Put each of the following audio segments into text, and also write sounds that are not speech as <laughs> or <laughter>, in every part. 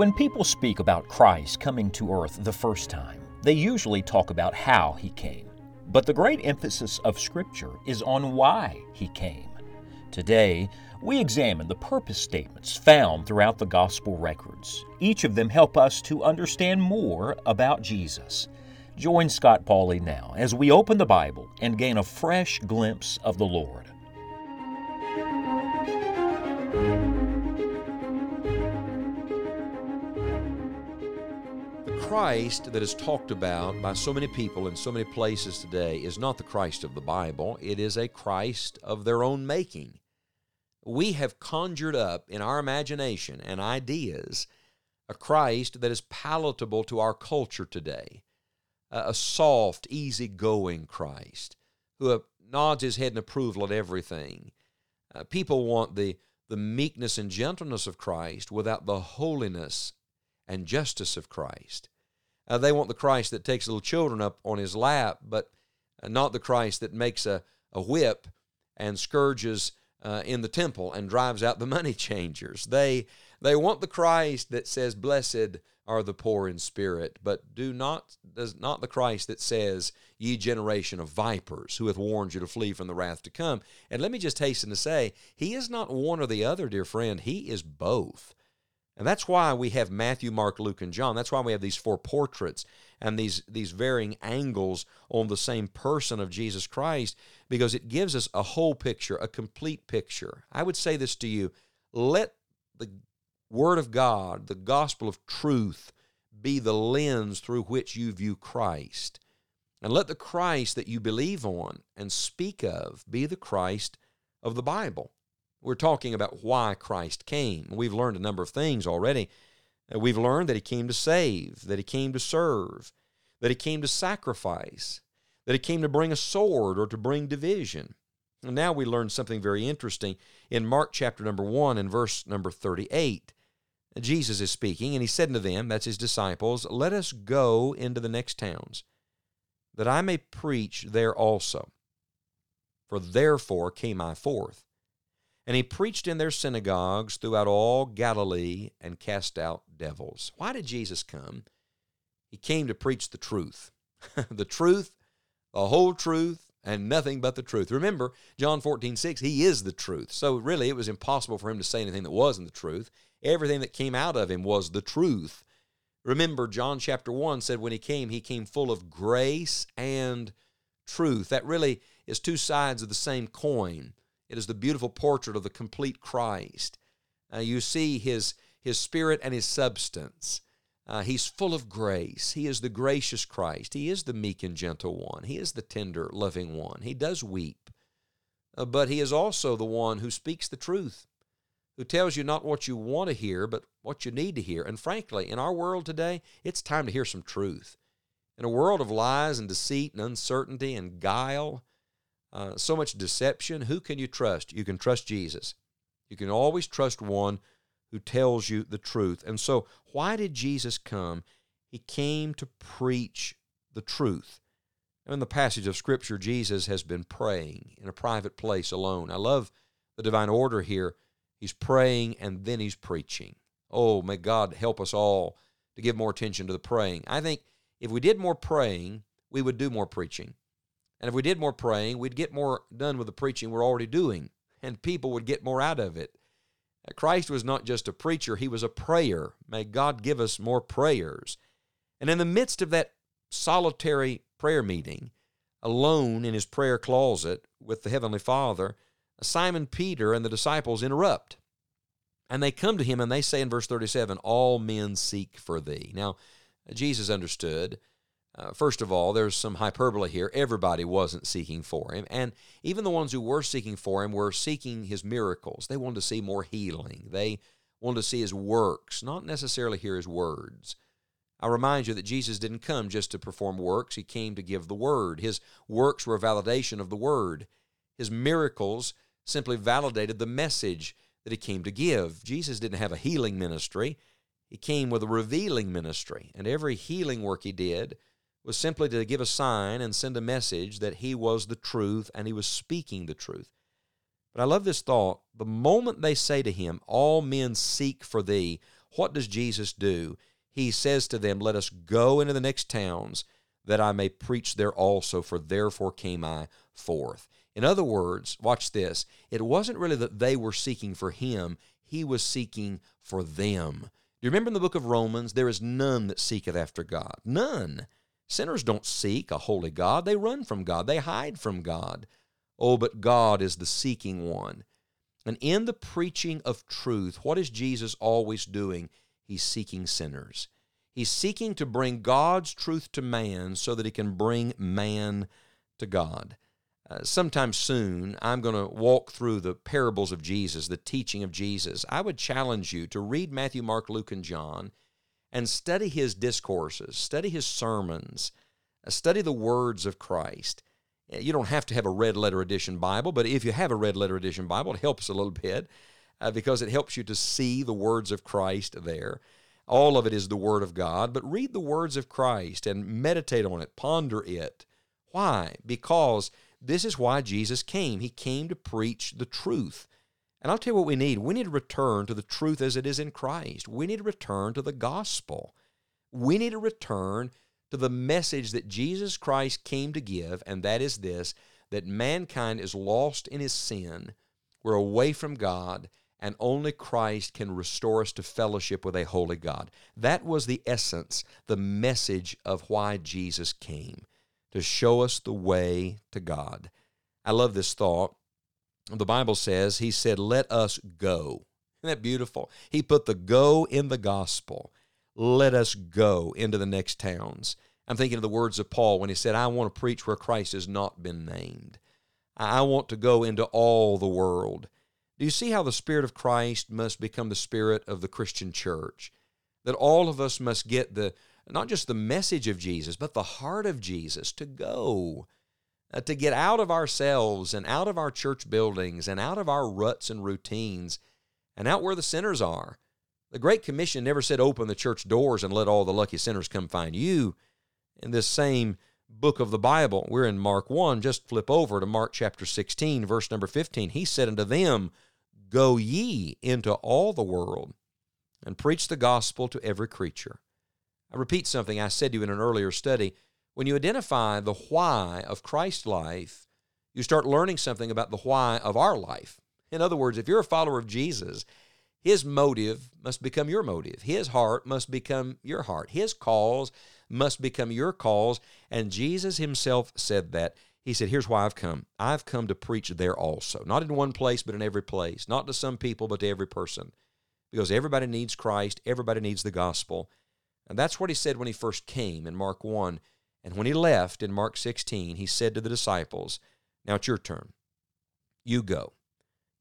When people speak about Christ coming to earth the first time, they usually talk about how he came. But the great emphasis of Scripture is on why he came. Today, we examine the purpose statements found throughout the Gospel records. Each of them help us to understand more about Jesus. Join Scott Pauley now as we open the Bible and gain a fresh glimpse of the Lord. Christ that is talked about by so many people in so many places today is not the Christ of the Bible. It is a Christ of their own making. We have conjured up in our imagination and ideas a Christ that is palatable to our culture today, a soft, easygoing Christ who nods his head in approval at everything. Uh, people want the, the meekness and gentleness of Christ without the holiness and justice of Christ. Uh, they want the Christ that takes little children up on his lap, but uh, not the Christ that makes a, a whip and scourges uh, in the temple and drives out the <laughs> money changers. They, they want the Christ that says, Blessed are the poor in spirit, but do not does not the Christ that says, Ye generation of vipers, who hath warned you to flee from the wrath to come. And let me just hasten to say, he is not one or the other, dear friend. He is both. And that's why we have Matthew, Mark, Luke, and John. That's why we have these four portraits and these, these varying angles on the same person of Jesus Christ, because it gives us a whole picture, a complete picture. I would say this to you let the Word of God, the gospel of truth, be the lens through which you view Christ. And let the Christ that you believe on and speak of be the Christ of the Bible. We're talking about why Christ came. We've learned a number of things already. Uh, we've learned that He came to save, that He came to serve, that He came to sacrifice, that He came to bring a sword or to bring division. And now we learn something very interesting in Mark chapter number 1 and verse number 38. Jesus is speaking, and He said unto them, that's His disciples, Let us go into the next towns, that I may preach there also. For therefore came I forth. And he preached in their synagogues throughout all Galilee and cast out devils. Why did Jesus come? He came to preach the truth. <laughs> the truth, the whole truth, and nothing but the truth. Remember, John 14, 6, he is the truth. So really, it was impossible for him to say anything that wasn't the truth. Everything that came out of him was the truth. Remember, John chapter 1 said when he came, he came full of grace and truth. That really is two sides of the same coin. It is the beautiful portrait of the complete Christ. Uh, you see his, his spirit and his substance. Uh, he's full of grace. He is the gracious Christ. He is the meek and gentle one. He is the tender, loving one. He does weep. Uh, but he is also the one who speaks the truth, who tells you not what you want to hear, but what you need to hear. And frankly, in our world today, it's time to hear some truth. In a world of lies and deceit and uncertainty and guile, uh, so much deception. Who can you trust? You can trust Jesus. You can always trust one who tells you the truth. And so, why did Jesus come? He came to preach the truth. And in the passage of Scripture, Jesus has been praying in a private place alone. I love the divine order here. He's praying and then he's preaching. Oh, may God help us all to give more attention to the praying. I think if we did more praying, we would do more preaching. And if we did more praying, we'd get more done with the preaching we're already doing, and people would get more out of it. Christ was not just a preacher, he was a prayer. May God give us more prayers. And in the midst of that solitary prayer meeting, alone in his prayer closet with the Heavenly Father, Simon Peter and the disciples interrupt. And they come to him and they say in verse 37, All men seek for thee. Now, Jesus understood uh, first of all, there's some hyperbole here. Everybody wasn't seeking for him. And even the ones who were seeking for him were seeking his miracles. They wanted to see more healing. They wanted to see his works, not necessarily hear his words. I remind you that Jesus didn't come just to perform works, he came to give the word. His works were a validation of the word. His miracles simply validated the message that he came to give. Jesus didn't have a healing ministry, he came with a revealing ministry. And every healing work he did, was simply to give a sign and send a message that he was the truth and he was speaking the truth. But I love this thought. The moment they say to him, All men seek for thee, what does Jesus do? He says to them, Let us go into the next towns that I may preach there also, for therefore came I forth. In other words, watch this. It wasn't really that they were seeking for him, he was seeking for them. Do you remember in the book of Romans, there is none that seeketh after God? None. Sinners don't seek a holy God, they run from God, they hide from God. Oh, but God is the seeking one. And in the preaching of truth, what is Jesus always doing? He's seeking sinners. He's seeking to bring God's truth to man so that he can bring man to God. Uh, sometime soon, I'm going to walk through the parables of Jesus, the teaching of Jesus. I would challenge you to read Matthew, Mark, Luke, and John and study his discourses, study his sermons, uh, study the words of Christ. Uh, you don't have to have a red letter edition Bible, but if you have a red letter edition Bible, it helps a little bit uh, because it helps you to see the words of Christ there. All of it is the Word of God, but read the words of Christ and meditate on it, ponder it. Why? Because this is why Jesus came. He came to preach the truth. And I'll tell you what we need. We need to return to the truth as it is in Christ. We need to return to the gospel. We need to return to the message that Jesus Christ came to give, and that is this that mankind is lost in his sin. We're away from God, and only Christ can restore us to fellowship with a holy God. That was the essence, the message of why Jesus came to show us the way to God. I love this thought. The Bible says, He said, Let us go. Isn't that beautiful? He put the go in the gospel. Let us go into the next towns. I'm thinking of the words of Paul when he said, I want to preach where Christ has not been named. I want to go into all the world. Do you see how the Spirit of Christ must become the Spirit of the Christian church? That all of us must get the not just the message of Jesus, but the heart of Jesus to go, uh, to get out of ourselves and out of our church buildings and out of our ruts and routines and out where the sinners are. The Great Commission never said open the church doors and let all the lucky sinners come find you. In this same book of the Bible, we're in Mark 1, just flip over to Mark chapter 16, verse number 15. He said unto them, Go ye into all the world and preach the gospel to every creature. I repeat something I said to you in an earlier study. When you identify the why of Christ's life, you start learning something about the why of our life. In other words, if you're a follower of Jesus, his motive must become your motive. His heart must become your heart. His cause must become your cause. And Jesus himself said that. He said, Here's why I've come. I've come to preach there also. Not in one place, but in every place. Not to some people, but to every person. Because everybody needs Christ, everybody needs the gospel. And that's what he said when he first came in Mark 1. And when he left in Mark 16, he said to the disciples, Now it's your turn. You go.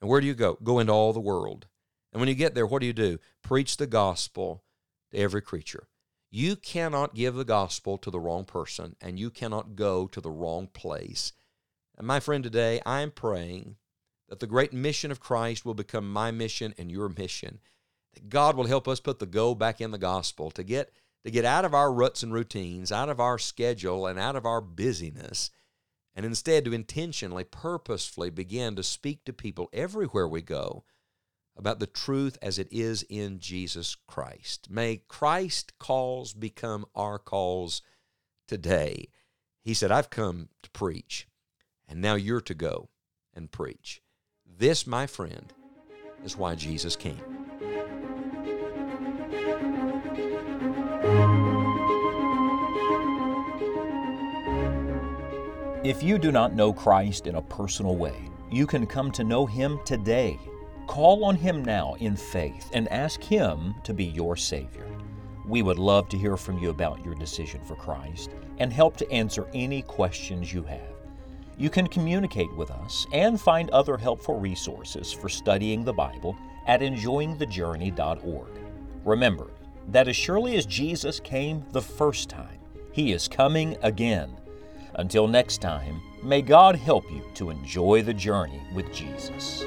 And where do you go? Go into all the world. And when you get there, what do you do? Preach the gospel to every creature. You cannot give the gospel to the wrong person, and you cannot go to the wrong place. And my friend, today I am praying that the great mission of Christ will become my mission and your mission. That God will help us put the go back in the gospel to get to get out of our ruts and routines, out of our schedule and out of our busyness, and instead to intentionally, purposefully begin to speak to people everywhere we go about the truth as it is in Jesus Christ. May Christ's calls become our calls today. He said, I've come to preach, and now you're to go and preach. This, my friend, is why Jesus came. If you do not know Christ in a personal way, you can come to know Him today. Call on Him now in faith and ask Him to be your Savior. We would love to hear from you about your decision for Christ and help to answer any questions you have. You can communicate with us and find other helpful resources for studying the Bible at enjoyingthejourney.org. Remember that as surely as Jesus came the first time, He is coming again. Until next time, may God help you to enjoy the journey with Jesus.